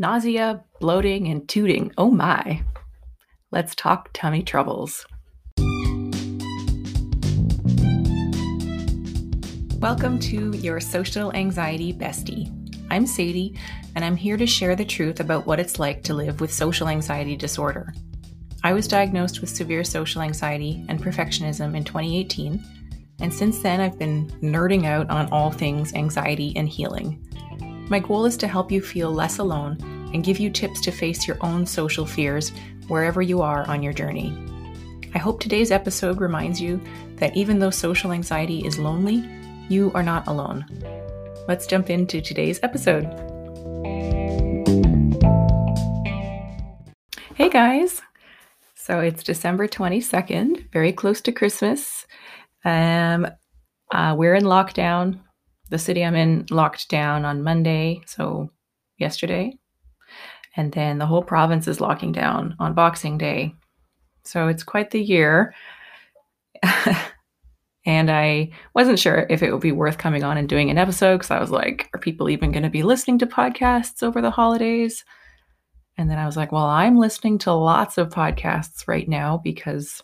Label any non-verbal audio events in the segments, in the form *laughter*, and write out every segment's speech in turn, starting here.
nausea, bloating, and tooting. Oh my. Let's talk tummy troubles. Welcome to your social anxiety bestie. I'm Sadie, and I'm here to share the truth about what it's like to live with social anxiety disorder. I was diagnosed with severe social anxiety and perfectionism in 2018, and since then I've been nerding out on all things anxiety and healing. My goal is to help you feel less alone and give you tips to face your own social fears wherever you are on your journey. I hope today's episode reminds you that even though social anxiety is lonely, you are not alone let's jump into today's episode. Hey guys! So it's December 22nd, very close to Christmas. Um, uh, we're in lockdown. The city I'm in locked down on Monday, so yesterday. And then the whole province is locking down on Boxing Day. So it's quite the year. *laughs* And I wasn't sure if it would be worth coming on and doing an episode because I was like, are people even going to be listening to podcasts over the holidays? And then I was like, well, I'm listening to lots of podcasts right now because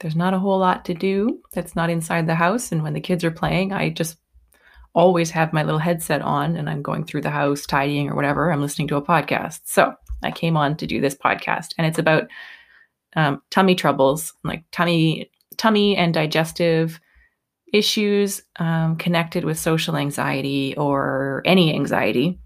there's not a whole lot to do that's not inside the house. And when the kids are playing, I just always have my little headset on and I'm going through the house, tidying or whatever. I'm listening to a podcast. So I came on to do this podcast, and it's about um, tummy troubles, like tummy tummy and digestive issues um, connected with social anxiety or any anxiety.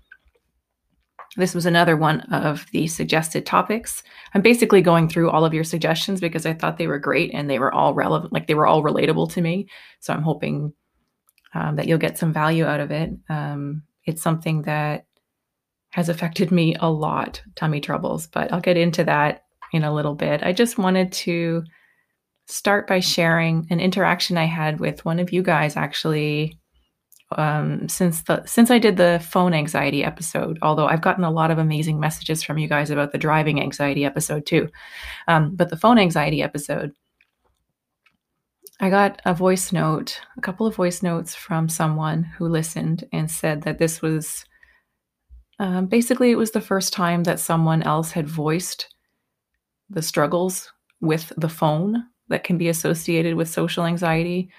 This was another one of the suggested topics. I'm basically going through all of your suggestions because I thought they were great and they were all relevant, like they were all relatable to me. So I'm hoping um, that you'll get some value out of it. Um, it's something that has affected me a lot, tummy troubles, but I'll get into that in a little bit. I just wanted to start by sharing an interaction I had with one of you guys actually um, since the since I did the phone anxiety episode. Although I've gotten a lot of amazing messages from you guys about the driving anxiety episode too, um, but the phone anxiety episode, I got a voice note, a couple of voice notes from someone who listened and said that this was um, basically it was the first time that someone else had voiced the struggles with the phone that can be associated with social anxiety.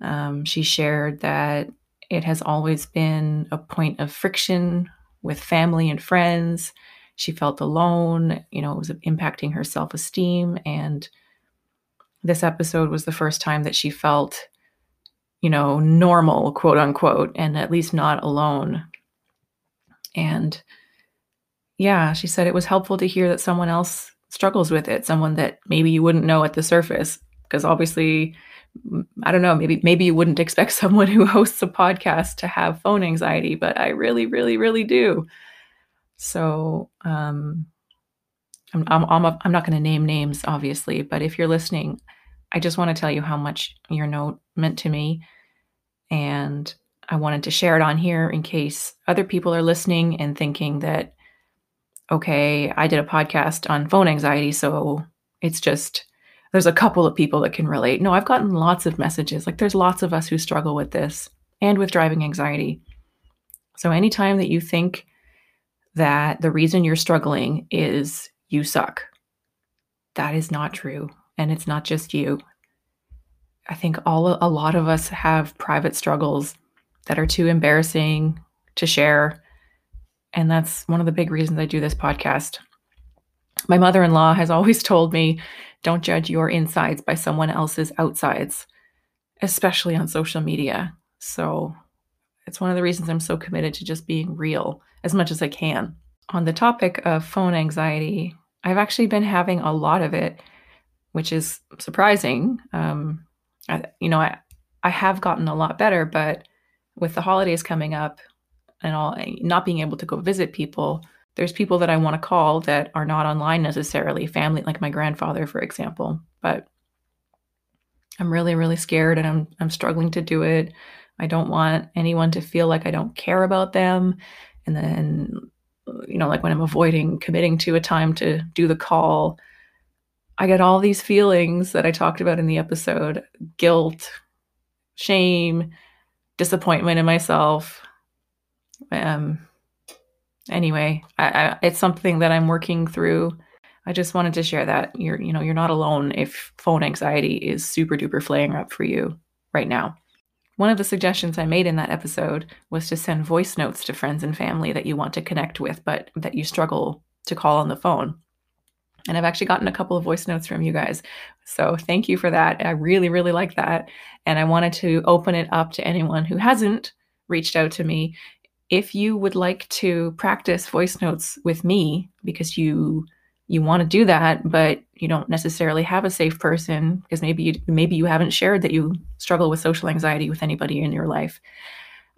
Um, she shared that it has always been a point of friction with family and friends. She felt alone, you know, it was impacting her self esteem. And this episode was the first time that she felt, you know, normal, quote unquote, and at least not alone. And yeah, she said it was helpful to hear that someone else struggles with it, someone that maybe you wouldn't know at the surface. Because obviously, I don't know, maybe maybe you wouldn't *laughs* expect someone who hosts a podcast to have phone anxiety, but I really, really, really do. So um, I'm I'm I'm, a, I'm not going to name names, obviously, but if you're listening, I just want to tell you how much your note meant to me, and I wanted to share it on here in case other people are listening and thinking that okay, I did a podcast on phone anxiety, so it's just there's a couple of people that can relate. No, I've gotten lots of messages. Like there's lots of us who struggle with this and with driving anxiety. So anytime that you think that the reason you're struggling is you suck, that is not true. And it's not just you. I think all a lot of us have private struggles that are too embarrassing to share and that's one of the big reasons I do this podcast. My mother in law has *laughs* always told me don't judge your insides by someone else's outsides, especially on social media. So it's one of the reasons I'm so committed to just being real as much as I can. On the topic of phone anxiety, I've actually been having a lot of it, which is surprising. Um, I, you know, I, I have gotten a lot better, but with the holidays coming up, and all not being able to go visit people there's people that i want to call that are not online necessarily family like my grandfather for example. But i'm really really scared and i'm i'm struggling to do it. I don't want anyone to feel like i don't care about them. And then you know like when i'm avoiding committing to a time to do the call i get all these feelings that i talked about in the episode guilt shame disappointment in myself um, anyway, I, I, it's something that I'm working through. I just wanted to share that you're, you know, you're not alone if phone anxiety is super duper flaring up for you right now. One of the suggestions I made in that episode was to send voice notes to friends and family that you want to connect with, but that you struggle to call on the phone. And I've actually gotten a couple of voice notes from you guys. So thank you for that. I really, really like that. And I wanted to open it up to anyone who hasn't reached out to me. If you would like to practice voice notes with me because you you want to do that, but you don't necessarily have a safe person because maybe you, maybe you haven't shared that you struggle with social anxiety with anybody in your life.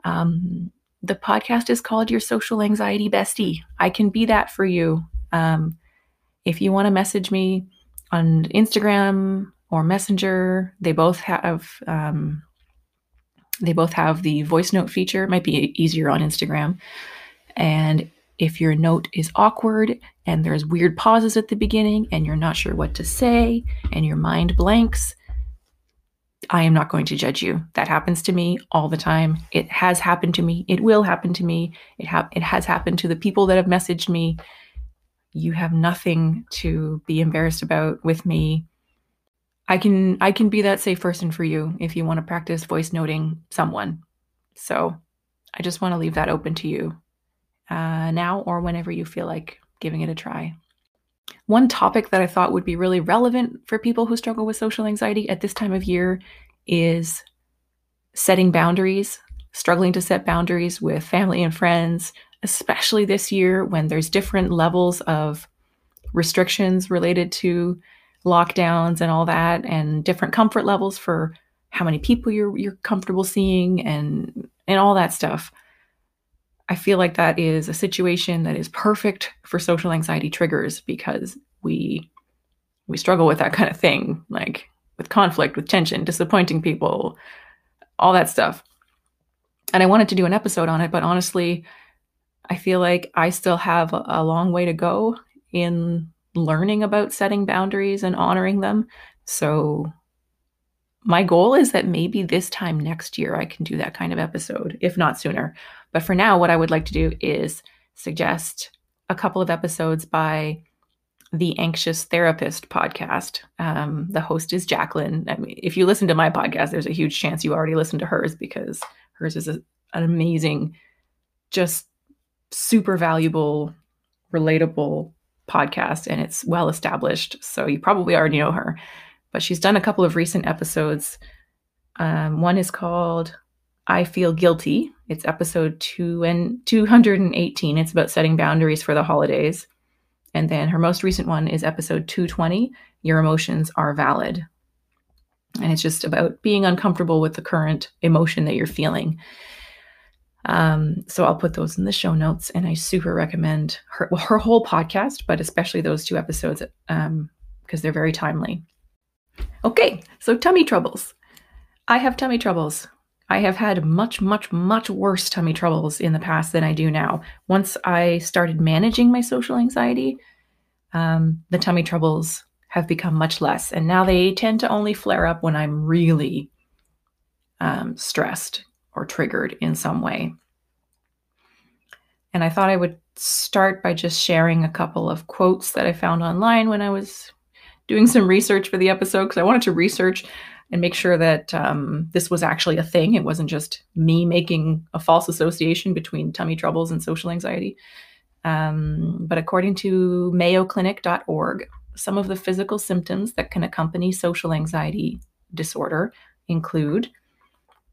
Um, the podcast is called Your Social Anxiety Bestie. I can be that for you. Um, if you want to message me on Instagram or Messenger, they both have um, they both have the voice note feature. It might be easier on Instagram. And if your note is awkward and there's weird pauses at the beginning and you're not sure what to say and your mind blanks, I am not going to judge you. That happens to me all the time. It has happened to me. It will happen to me. It, ha- it has happened to the people that have messaged me you have nothing to be embarrassed about with me i can i can be that safe person for you if you want to practice voice noting someone so i just want to leave that open to you uh, now or whenever you feel like giving it a try one topic that i thought would be really relevant for people who struggle with social anxiety at this time of year is setting boundaries struggling to set boundaries with family and friends especially this year when there's different levels of restrictions related to lockdowns and all that and different comfort levels for how many people you're you're comfortable seeing and and all that stuff. I feel like that is a situation that is perfect for social anxiety triggers because we we struggle with that kind of thing, like with conflict, with tension, disappointing people, all that stuff. And I wanted to do an episode on it, but honestly, I feel like I still have a, long way to go in learning about setting boundaries and honoring them. So my goal is that maybe this time next year I can do that kind of episode, if not sooner. But for now, what I would like to do is suggest a couple of episodes by the Anxious Therapist podcast. Um, the host is Jacqueline. I mean, if you listen to my podcast, there's a huge chance you already listened to hers because hers is a, an amazing, just super valuable, relatable podcast and it's well established. So you probably already know her. But she's done a couple of recent episodes. Um, one is called I Feel Guilty. It's episode two and 218. It's about setting boundaries for the holidays. And then her most recent one is episode 220 Your Emotions Are Valid. And it's just about being uncomfortable with the current emotion that you're feeling. Um, so I'll put those in the show notes, and I super recommend her her whole podcast, but especially those two episodes because um, they're very timely. Okay, so tummy troubles. I have tummy troubles. I have had much, much, much worse tummy troubles in the past than I do now. Once I started managing my social anxiety, um, the tummy troubles have become much less, and now they tend to only flare up when I'm really um, stressed or triggered in some way. And I thought I would start by just sharing a couple of quotes that I found online when I was doing some research for the episode because I wanted to research and make sure that um, this was actually a thing. It wasn't just me making a false association between tummy troubles and social anxiety. Um, but according to mayoclinic.org, some of the physical symptoms that can accompany social anxiety disorder include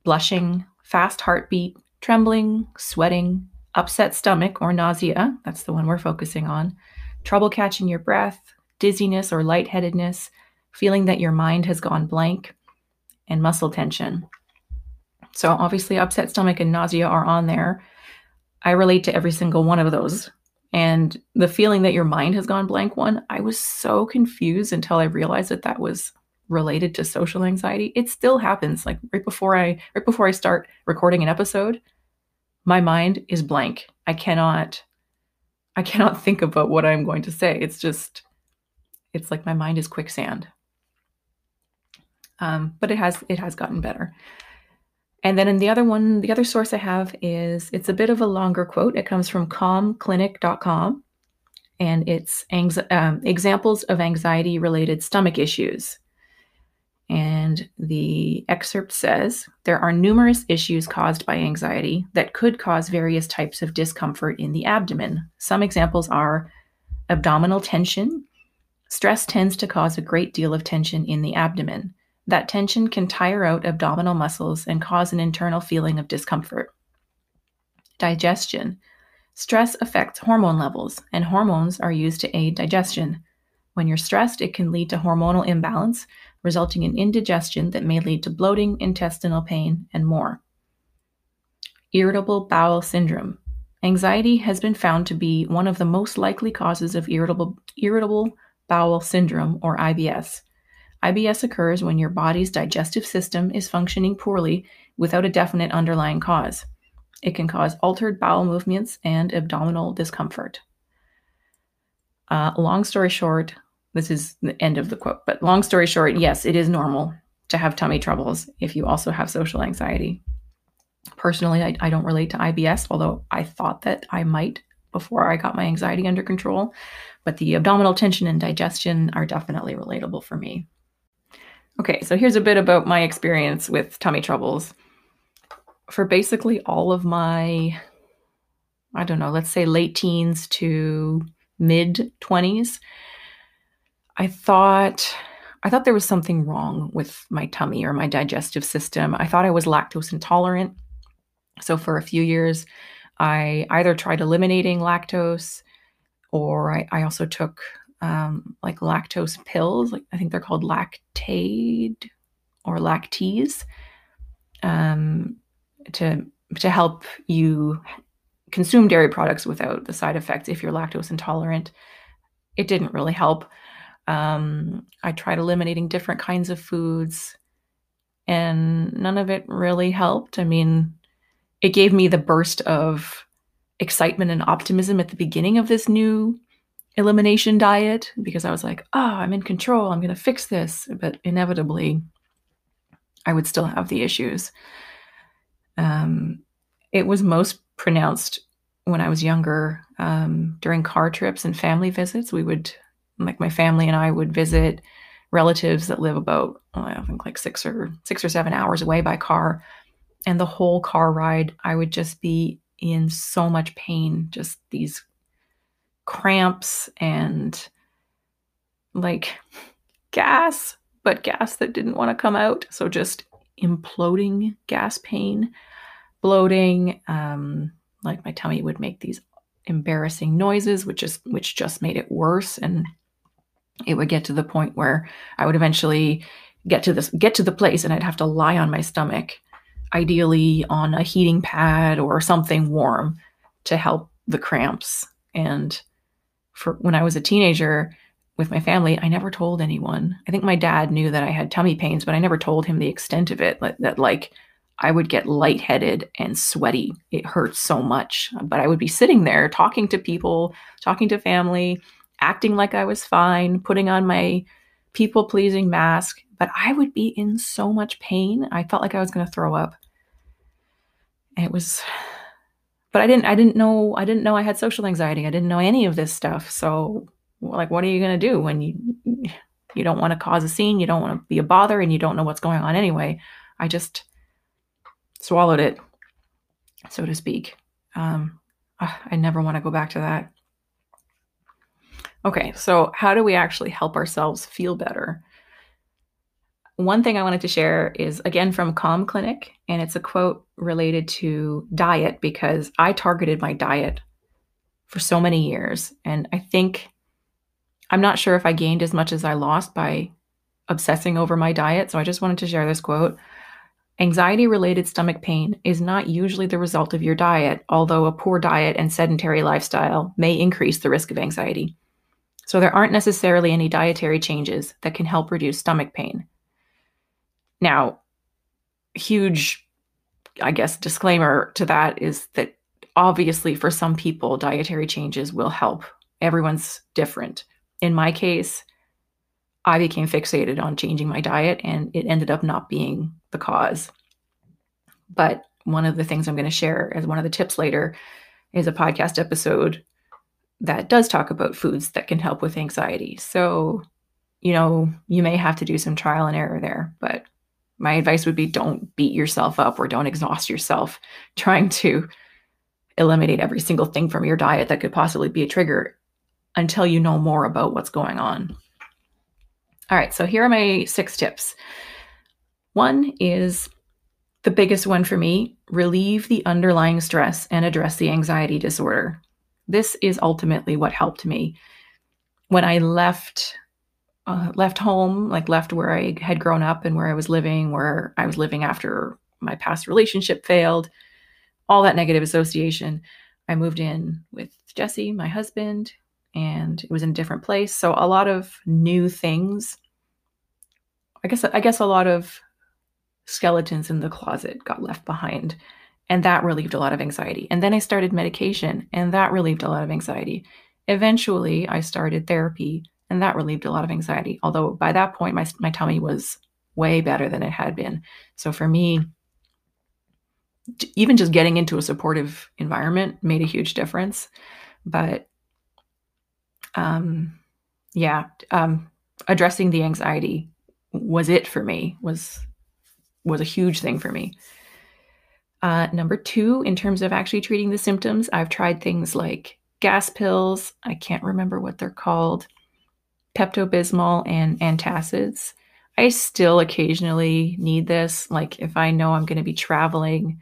blushing, fast heartbeat, trembling, sweating, upset stomach or nausea, that's the one we're focusing on, trouble catching your breath, dizziness or lightheadedness, feeling that your mind has gone blank, and muscle tension. So, obviously, upset stomach and nausea are on there. I relate to every single one of those. And the feeling that your mind has gone blank one, I was so confused until I realized that that was related to social anxiety it still happens like right before i right before i start recording an episode my mind is blank i cannot i cannot *laughs* think about what i'm going to say it's just it's like my mind is quicksand um, but it has it has gotten better And then in the other one, the other source I have is it's a bit of a longer quote. It comes from calmclinic.com and it's um, examples of anxiety related stomach issues. And the excerpt says there are numerous issues caused by anxiety that could cause various types of discomfort in the abdomen. Some examples are abdominal tension. Stress tends to cause a great deal of tension in the abdomen. That tension can tire out abdominal muscles and cause an internal feeling of discomfort. Digestion. Stress affects hormone levels, and hormones are used to aid digestion. When you're stressed, it can lead to hormonal imbalance, resulting in indigestion that may lead to bloating, intestinal pain, and more. Irritable bowel syndrome. Anxiety has been found to be one of the most likely causes of irritable, irritable bowel syndrome, or IBS. IBS occurs when your body's digestive system is functioning poorly without a definite underlying cause. It can cause altered bowel movements and abdominal discomfort. Uh, long story short, this is the end of the quote, but long story short, yes, it is normal to have tummy troubles if you also have social anxiety. Personally, I, I don't relate to IBS, although I thought that I might before I got my anxiety under control. But the abdominal tension and digestion are definitely relatable for me. Okay, so here's a bit about my experience with tummy troubles. For basically all of my, I don't know, let's say late teens to mid 20s, I thought I thought there was something wrong with my tummy or my digestive system. I thought I was lactose intolerant. So for a few years, I either tried eliminating lactose or I, I also took um, like lactose pills. Like I think they're called Lactaid or Lacteeze um, to to help you consume dairy products without the side effects if you're lactose intolerant. It didn't really help. Um, I tried eliminating different kinds of foods, and none of it really helped. I mean, it gave me the burst of excitement and optimism at the beginning of this new elimination diet because I was like, oh, I'm in control. I'm going to fix this. But inevitably, I would still have the issues. Um, it was most pronounced when I was younger um, during car trips and family visits. We would, like, my family and I would visit relatives that live about, I think, like six or six or seven hours away by car. And the whole car ride, I would just be in so much pain, just these cramps and like gas, but gas that didn't want to come out. So just imploding gas pain, bloating. Um, like my tummy would make these embarrassing noises, which is which just made it worse. And it would get to the point where I would eventually get to this get to the place and I'd have to lie on my stomach, ideally on a heating pad or something warm to help the cramps. And for when I was a teenager with my family, I never told anyone. I think my dad knew that I had tummy pains, but I never told him the extent of it. That, that like I would get lightheaded and sweaty. It hurt so much. But I would be sitting there talking to people, talking to family, acting like I was fine, putting on my people pleasing mask. But I would be in so much pain. I felt like I was going to throw up. It was but I didn't I didn't know I didn't know I had social anxiety. I didn't know any of this stuff. So like what are you going to do when you you don't want to cause a scene, you don't want to be a bother and you don't know what's going on anyway. I just swallowed it, so to speak. Um, ah, I never want to go back to that. Okay, so how do we actually help ourselves feel better? One thing I wanted to share is again from Calm Clinic, and it's a quote related to diet because I targeted my diet for so many years. And I think I'm not sure if I gained as much as I lost by obsessing over my diet. So I just wanted to share this quote. Anxiety related stomach pain is not usually the result of your diet, although a poor diet and sedentary lifestyle may increase the risk of anxiety. So there aren't necessarily any dietary changes that can help reduce stomach pain. Now, huge, I guess, disclaimer to that is that obviously for some people, dietary changes will help. Everyone's different. In my case, I became fixated on changing my diet and it ended up not being the cause. But one of the things I'm going to share as one of the tips later is a podcast episode that does talk about foods that can help with anxiety. So, you know, you may have to do some trial and error there, but my advice would be don't beat yourself up or don't exhaust yourself trying to eliminate every single thing from your diet that could possibly be a trigger until you know more about what's going on. All right, so here are my six tips. One is the biggest one for me relieve the underlying stress and address the anxiety disorder. This is ultimately what helped me. When I left uh, left home, like left where I had grown up and where I was living, where I was living after my past relationship failed, all that negative association. I moved in with Jesse, my husband, and it was in a different place. So a lot of new things. I guess I guess a lot of skeletons in the closet got left behind. And that relieved a lot of anxiety. And then I started medication, and that relieved a lot of anxiety. Eventually, I started therapy, and that relieved a lot of anxiety. Although by that point, my, my tummy was way better than it had been. So for me, even just getting into a supportive environment made a huge difference. But um, yeah, um, addressing the anxiety was it for me. was was a huge thing for me. Uh, number two, in terms of actually treating the symptoms, I've tried things like gas pills. I can't remember what they're called. Pepto Bismol and antacids. I still occasionally need this. Like if I know I'm going to be traveling,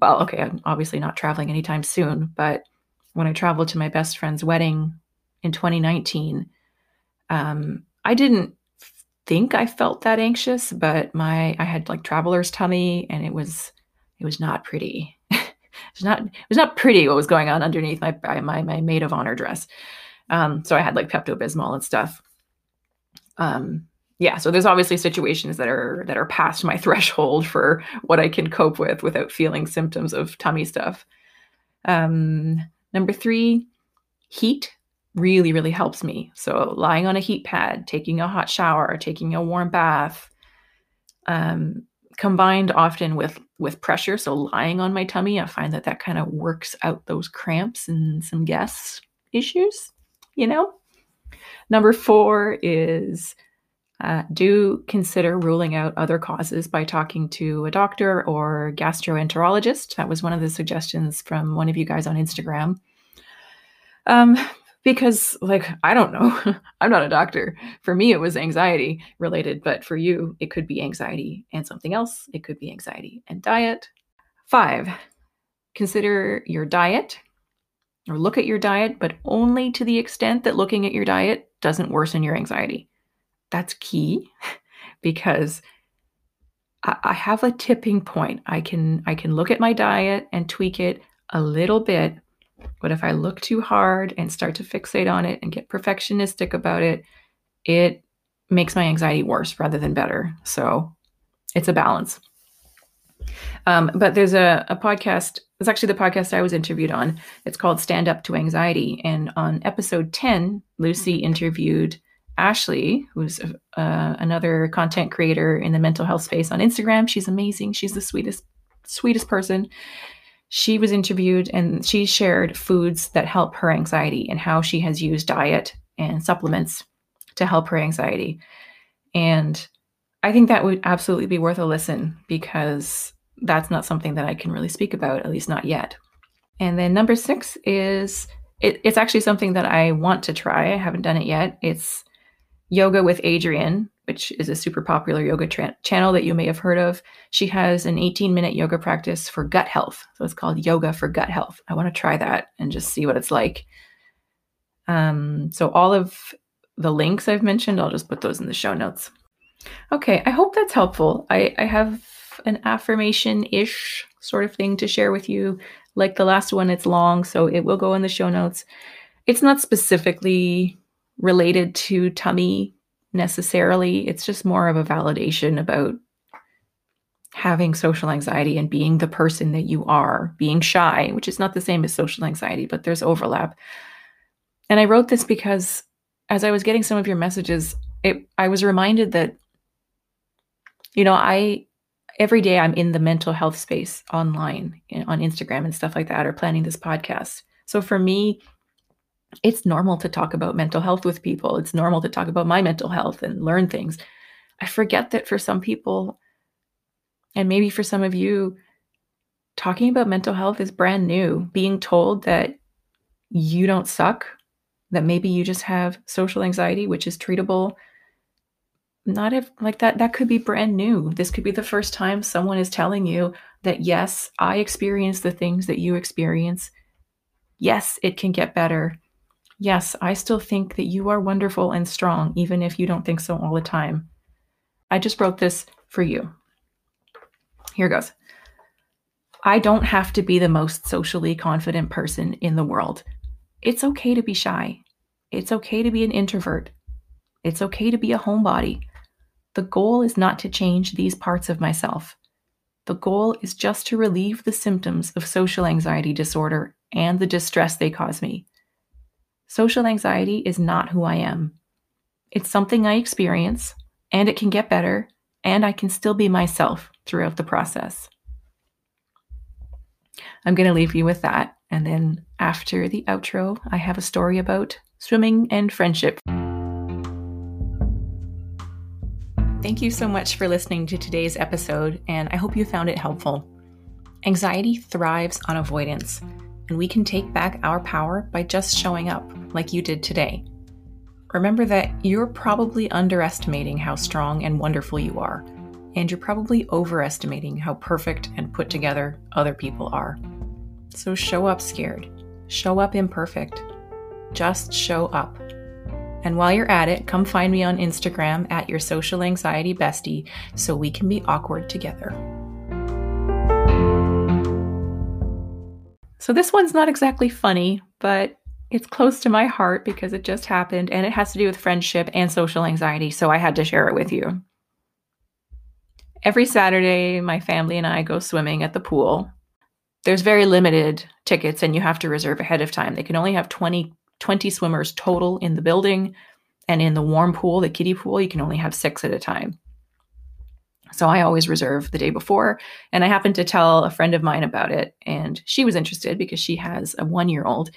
well, okay, I'm obviously not traveling anytime soon, but when I traveled to my best friend's wedding in 2019, um, I didn't think I felt that anxious, but my I had like traveler's tummy, and it was it was not pretty. *laughs* it was not it was not pretty what was going on underneath my my my maid of honor dress. Um, so I had like Pepto Bismol and stuff. Um, yeah, so there's obviously situations that are that are past my *laughs* threshold for what I can cope with without feeling symptoms of tummy stuff. Um, number three, heat really really helps me. So lying on a heat pad, taking a hot shower, taking a warm bath, um, combined often with with pressure. So lying on my tummy, I find that that kind of works out those cramps and some gas issues you know? Number four is uh, do consider ruling out other causes by talking to a doctor or gastroenterologist. That was one of the suggestions from one of you guys on Instagram. Um, because, like, I don't know, *laughs* I'm not a doctor. For me, it was anxiety related, but for you, it could be anxiety and something else. It could be anxiety and diet. Five, consider your diet or look at your diet, but only to the extent that looking at your diet doesn't worsen your anxiety. That's key *laughs* because I have a tipping point. I can I can look at my diet and tweak it a little bit, but if I look too hard and start to fixate on it and get perfectionistic about it, it makes my anxiety worse rather than better. So it's a balance. Um, but there's a, a podcast, it's actually the podcast I was interviewed on. It's called Stand Up to Anxiety. And on episode 10, Lucy interviewed Ashley, who's uh, another content creator in the mental health space on Instagram. She's amazing. She's the sweetest, sweetest person. She was interviewed and she shared foods that help her anxiety and how she has used diet and supplements to help her anxiety. And I think that would absolutely be worth a listen because that's not something that I can really speak about, at least not yet. And then number six is it, it's actually something that I want to try. I haven't done it yet. It's Yoga with Adriene, which is a super popular yoga tra- channel that you may have heard of. She has an 18 minute yoga practice for gut health. So it's called Yoga for Gut Health. I want to try that and just see what it's like. Um, so all of the links I've mentioned, I'll just put those in the show notes. Okay, I hope that's helpful. I, I have an affirmation ish sort of thing to share with you. Like the last one, it's long, so it will go in the show notes. It's not specifically related to tummy necessarily, it's just more of a validation about having social anxiety and being the person that you are, being shy, which is not the same as social anxiety, but there's overlap. And I wrote this because as I was getting some of your messages, it, I was reminded that you know, I every day I'm in the mental health space online eh, on Instagram and stuff like that, or planning this podcast. So for me, it's normal to talk about mental health with people. It's normal to talk about my mental health and learn things. I forget that for some people, and maybe for some of you, talking about mental health is brand new. Being told that you don't suck, that maybe you just have social anxiety, which is treatable. Not if like that, that could be brand new. This could be the first time someone is telling you that, yes, I experience the things that you experience. Yes, it can get better. Yes, I still think that you are wonderful and strong, even if you don't think so all the time. I just wrote this for you. Here goes. I don't have to be the most socially confident person in the world. It's okay to be shy. It's okay to be an introvert. It's okay to be a homebody. The goal is not to change these parts of myself. The goal is just to relieve the symptoms of social anxiety disorder and the distress they cause me. Social anxiety is not who I am. It's something I experience, and it can get better, and I can still be myself throughout the process. I'm going to leave you with that. And then after the outro, I have a story about swimming and friendship. Thank you so much for listening to today's episode, and I hope you found it helpful. Anxiety thrives on avoidance, and we can take back our power by just showing up like you did today. Remember that you're probably underestimating how strong and wonderful you are, and you're probably overestimating how perfect and put together other people are. So show up scared, show up imperfect, just show up. And while you're at it, come find me on Instagram at your social anxiety bestie so we can be awkward together. So, this one's not exactly funny, but it's close to my heart because it just happened and it has to do with friendship and social anxiety, so I had to share it with you. Every Saturday, my family and I go swimming at the pool. There's very limited tickets and you have to reserve ahead of time. They can only have 20, 20 swimmers total in the building. And in the warm pool, the kiddie pool, you can only have six at a time. So I always reserve the day before. And I happened to tell a friend of mine about it, and she was interested because she has a one year old.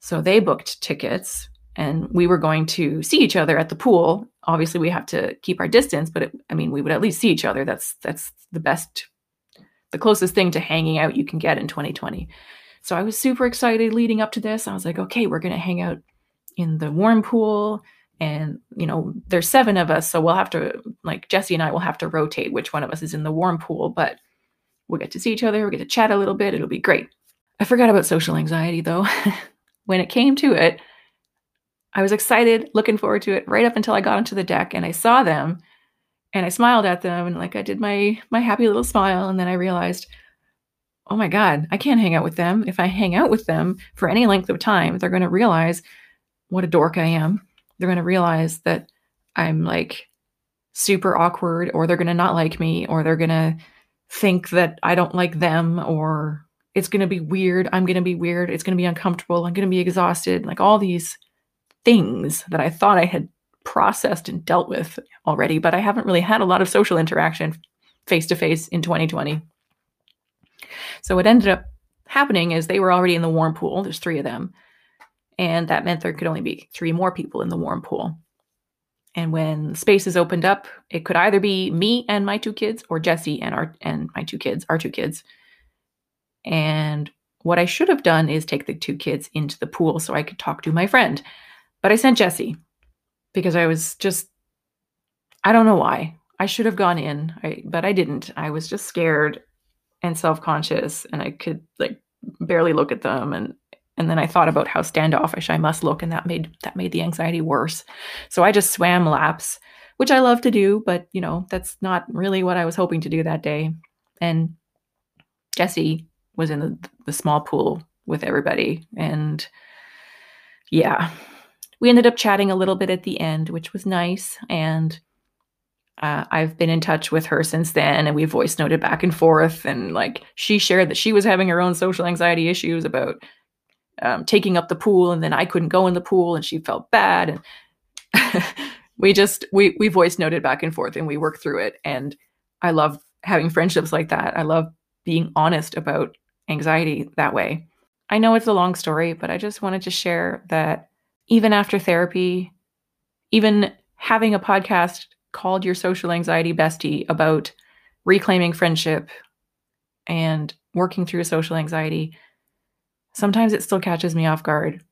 So they booked tickets and we were going to see each other at the pool. Obviously, we have to keep our distance, but it, I mean, we would at least see each other. That's that's the best, the closest thing to hanging out you can get in 2020. So I was super excited leading up to this. I was like, okay, we're going to hang out in the warm pool. And, you know, there's seven of us. So we'll have to, like, Jesse and I will have to rotate which one of us is in the warm pool, but we'll get to see each other. We'll get to chat a little bit. It'll be great. I forgot about social anxiety, though. *laughs* when it came to it, I was excited, looking forward to it right up until I got onto the deck and I saw them and I smiled at them and like I did my my happy little smile and then I realized, "Oh my god, I can't hang out with them. If I hang out with them for any length of time, they're going to realize what a dork I am. They're going to realize that I'm like super awkward or they're going to not like me or they're going to think that I don't like them or it's going to be weird. I'm going to be weird. It's going to be uncomfortable. I'm going to be exhausted. Like all these things that I thought I had processed and dealt with already, but I haven't really had a lot of social interaction face to face in 2020. So what ended up happening is they were already in the warm pool. There's three of them. And that meant there could only be three more people in the warm pool. And when spaces opened up, it could either be me and my two kids or Jesse and our and my two kids, our two kids. And what I should have done is take the two kids into the pool so I could talk to my friend. But I sent Jesse because I was just, I don't know why. I should have gone in, I, but I didn't. I was just scared and self-conscious and I could like barely look at them and and then I thought about how standoffish I must look and that made that made the anxiety worse. So I just swam laps, which I love to do, but you know, that's not really what I was hoping to do that day. And Jesse was in the, the small pool with everybody. And yeah, we ended up chatting a little bit at the end, which was nice. And uh, I've been in touch with her since then, and we voice noted back and forth. And like she shared that she was having her own social anxiety issues about um, taking up the pool, and then I couldn't go in the pool, and she felt bad. And *laughs* we just we we voice noted back and forth, and we worked through it. And I love having friendships like that. I love being honest about anxiety that way. I know it's a long story, but I just wanted to share that even after therapy, even having a podcast called Your Social Anxiety Bestie about reclaiming friendship and working through social anxiety, sometimes it still catches me off guard.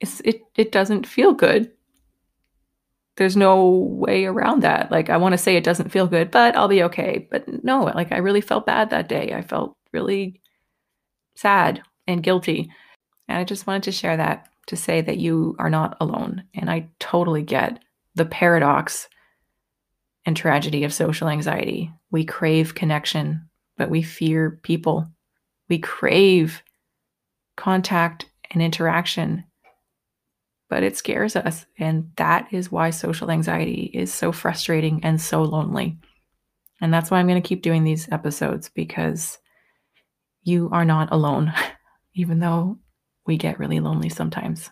It's, it, it doesn't feel good. There's no way around that. Like, I want to say it doesn't feel good, but I'll be okay. But no, like, I really felt bad that day. I felt really sad and guilty. And I just wanted to share that to say that you are not alone. And I totally get the paradox and tragedy of social anxiety. We crave connection, but we fear people. We crave contact and interaction, but it scares us. And that is why social anxiety is so frustrating and so lonely. And that's why I'm going to keep doing these episodes because you are not alone, *laughs* even though we get really lonely sometimes.